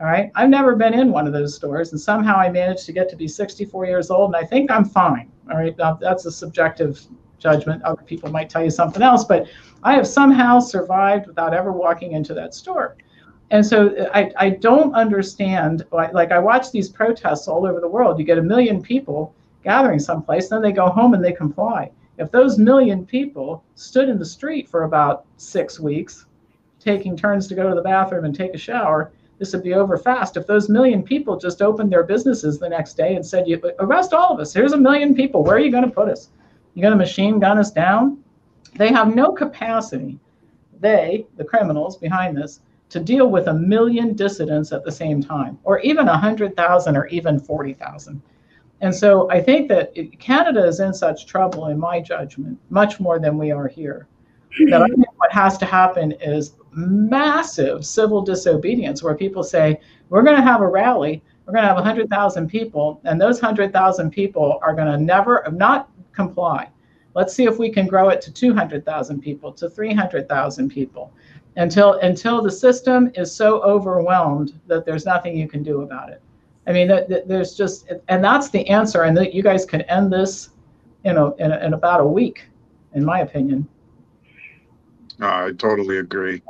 All right. I've never been in one of those stores, and somehow I managed to get to be 64 years old, and I think I'm fine. All right. Now, that's a subjective judgment. Other people might tell you something else, but I have somehow survived without ever walking into that store and so I, I don't understand like i watch these protests all over the world. You get a million people gathering someplace then they go home and they comply. If those million people stood in the street for about six weeks taking turns to go to the bathroom and take a shower this would be over fast. If those million people just opened their businesses the next day and said you arrest all of us. Here's a million people. Where are you going to put us? You're going to machine gun us down? They have no capacity. They the criminals behind this to deal with a million dissidents at the same time, or even 100,000 or even 40,000. And so I think that Canada is in such trouble, in my judgment, much more than we are here. That I think what has to happen is massive civil disobedience, where people say, we're going to have a rally, we're going to have 100,000 people, and those 100,000 people are going to never not comply. Let's see if we can grow it to 200,000 people, to 300,000 people until until the system is so overwhelmed that there's nothing you can do about it. I mean, there's just, and that's the answer. And that you guys can end this, you know, in, in about a week, in my opinion. I totally agree.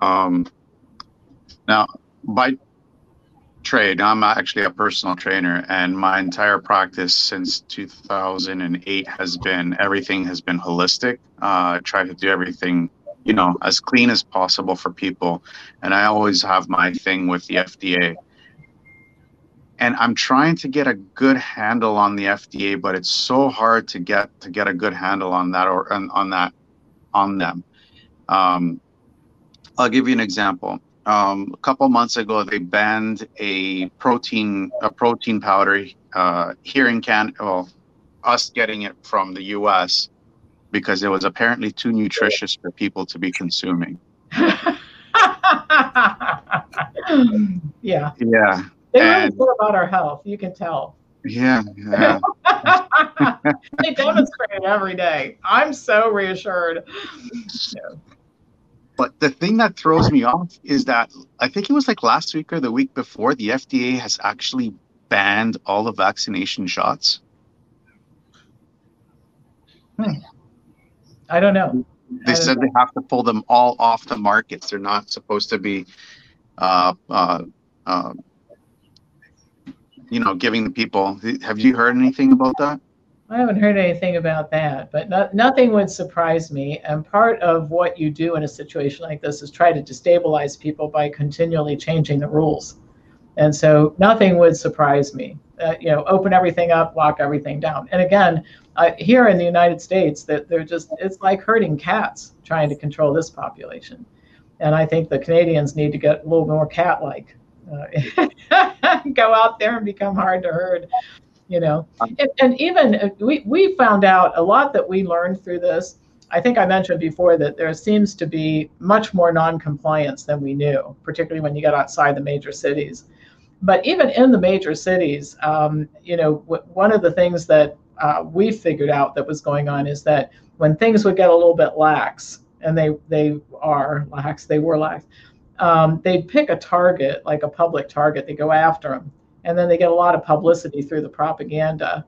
Um, now, by trade, I'm actually a personal trainer, and my entire practice since 2008 has been everything has been holistic. Uh, I try to do everything you know as clean as possible for people. And i always have my thing with the fda and i'm trying to get a good handle on the fda but it's so hard to get to get a good handle on that or on, on that on them. Um, i'll give you an example. Um, a couple months ago they banned a protein a protein powder uh, here in canada well us getting it from the us because it was apparently too nutritious for people to be consuming. yeah. Yeah. They really care about our health. You can tell. Yeah. yeah. they demonstrate it every day. I'm so reassured. Yeah. But the thing that throws me off is that I think it was like last week or the week before, the FDA has actually banned all the vaccination shots. Hmm. I don't know. They said know. they have to pull them all off the markets. They're not supposed to be, uh, uh, uh, you know, giving the people. Have you heard anything about that? I haven't heard anything about that, but no, nothing would surprise me. And part of what you do in a situation like this is try to destabilize people by continually changing the rules. And so nothing would surprise me. Uh, you know, open everything up, lock everything down. And again, uh, here in the United States, that they're just it's like herding cats trying to control this population. And I think the Canadians need to get a little more cat-like. Uh, go out there and become hard to herd you know and, and even uh, we, we found out a lot that we learned through this i think i mentioned before that there seems to be much more non-compliance than we knew particularly when you get outside the major cities but even in the major cities um, you know w- one of the things that uh, we figured out that was going on is that when things would get a little bit lax and they they are lax they were lax um, they'd pick a target like a public target they go after them and then they get a lot of publicity through the propaganda.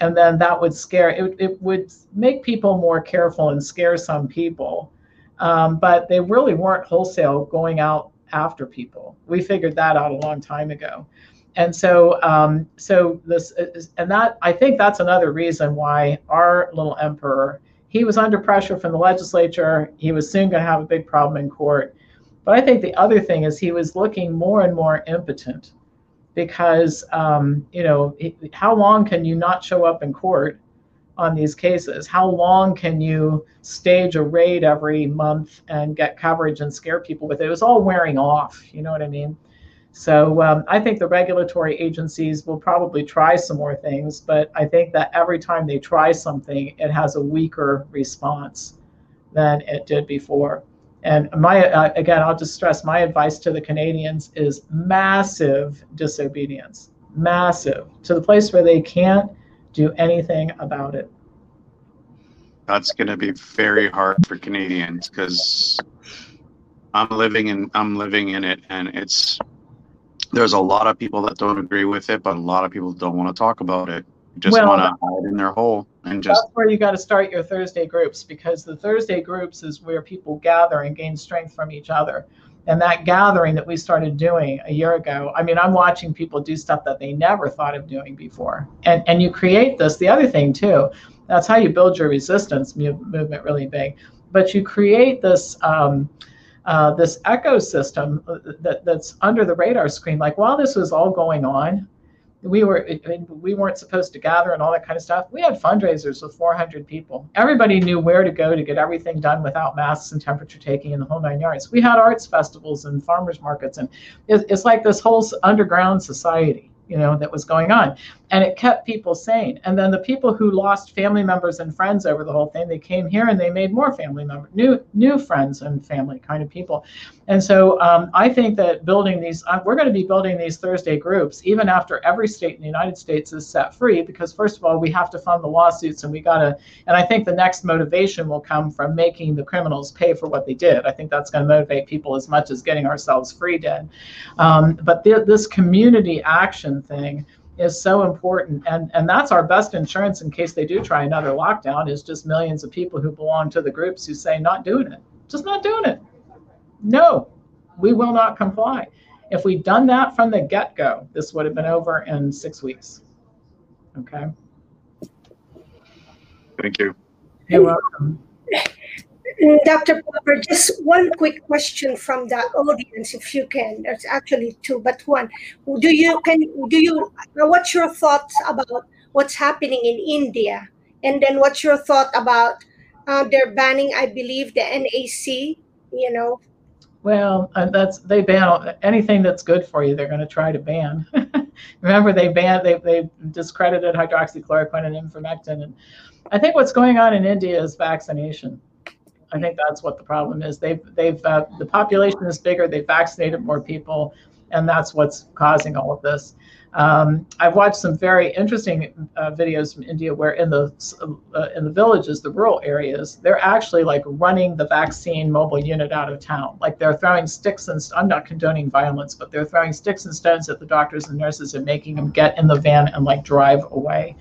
And then that would scare it, it would make people more careful and scare some people. Um, but they really weren't wholesale going out after people. We figured that out a long time ago. And so um, so this is, and that i think that's another reason why our little emperor he was under pressure from the legislature. He was soon going to have a big problem in court. But i think the other thing is he was looking more and more impotent because um, you know how long can you not show up in court on these cases. How long can you stage a raid every month and get coverage and scare people with it? It was all wearing off you know what i mean? So um, i think the regulatory agencies will probably try some more things but i think that every time they try something it has a weaker response than it did before. And my uh, again, I'll just stress my advice to the Canadians is massive disobedience, massive. To the place where they can't do anything about it. That's going to be very hard for Canadians because I'm living in I'm living in it, and it's there's a lot of people that don't agree with it, but a lot of people don't want to talk about it. Just well, want to hide in their hole and just. That's where you got to start your Thursday groups because the Thursday groups is where people gather and gain strength from each other. And that gathering that we started doing a year ago, I mean, I'm watching people do stuff that they never thought of doing before. And and you create this. The other thing too, that's how you build your resistance movement really big. But you create this. Um, uh, this ecosystem that, that's under the radar screen. Like while this was all going on, we were I mean, we weren't supposed to gather and all that kind of stuff. We had fundraisers with 400 people. Everybody knew where to go to get everything done without masks and temperature taking in the whole nine yards. We had arts festivals and farmers markets, and it's like this whole underground society you know that was going on. And it kept people sane. And then the people who lost family members and friends over the whole thing they came here and they made more family members new new friends and family kind of people. And so um, i think that building these uh, we're going to be building these thursday groups even after every state in the united states is set free because first of all we have to fund the lawsuits and we got to and i think the next motivation will come from making the criminals pay for what they did. I think that's going to motivate people as much as getting ourselves free did um, but th- this community action thing is so important. And and that's our best insurance in case they do try another lockdown is just millions of people who belong to the groups who say not doing it. Just not doing it. No we will not comply. If we'd done that from the get-go this would have been over in six weeks. Okay? Thank you. You're welcome Dr. Popper, just one quick question from the audience, if you can. There's actually two, but one. Do you can do you what's your thoughts about what's happening in India, and then what's your thought about uh, they're banning, I believe, the NAC. You know. Well, uh, that's they ban anything that's good for you. They're going to try to ban. Remember, they banned they they discredited hydroxychloroquine and ivermectin, and I think what's going on in India is vaccination I think that's what the problem is. They've they've uh, the population is bigger. They've vaccinated more people, and that's what's causing all of this. Um, I've watched some very interesting uh, videos from India where in the uh, in the villages, the rural areas, they're actually like running the vaccine mobile unit out of town. Like they're throwing sticks and I'm not condoning violence, but they're throwing sticks and stones at the doctors and nurses and making them get in the van and like drive away.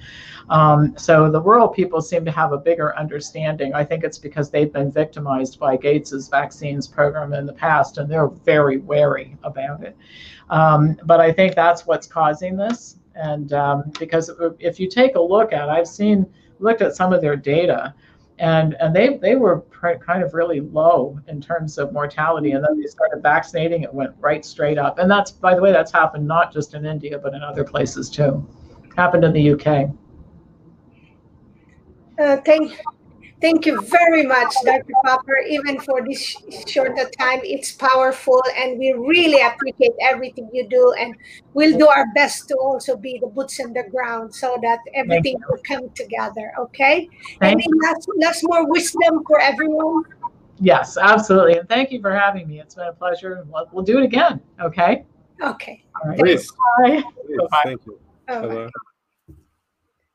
Um, so the rural people seem to have a bigger understanding. I think it's because they've been victimized by Gates's vaccines program in the past, and they're very wary about it. Um, but I think that's what's causing this. And um, because if you take a look at, I've seen looked at some of their data, and and they they were kind of really low in terms of mortality, and then they started vaccinating, it went right straight up. And that's by the way, that's happened not just in India but in other places too. Happened in the UK. Uh, thank, Thank you very much, Dr. Popper. Even for this sh- short time, it's powerful, and we really appreciate everything you do. And we'll do our best to also be the boots on the ground so that everything will come together. Okay. Thank Any last, last more wisdom for everyone? Yes, absolutely. And thank you for having me. It's been a pleasure. and We'll, we'll do it again. Okay. Okay. All right. Please, Bye. please, Bye-bye. thank you. All right. Bye-bye.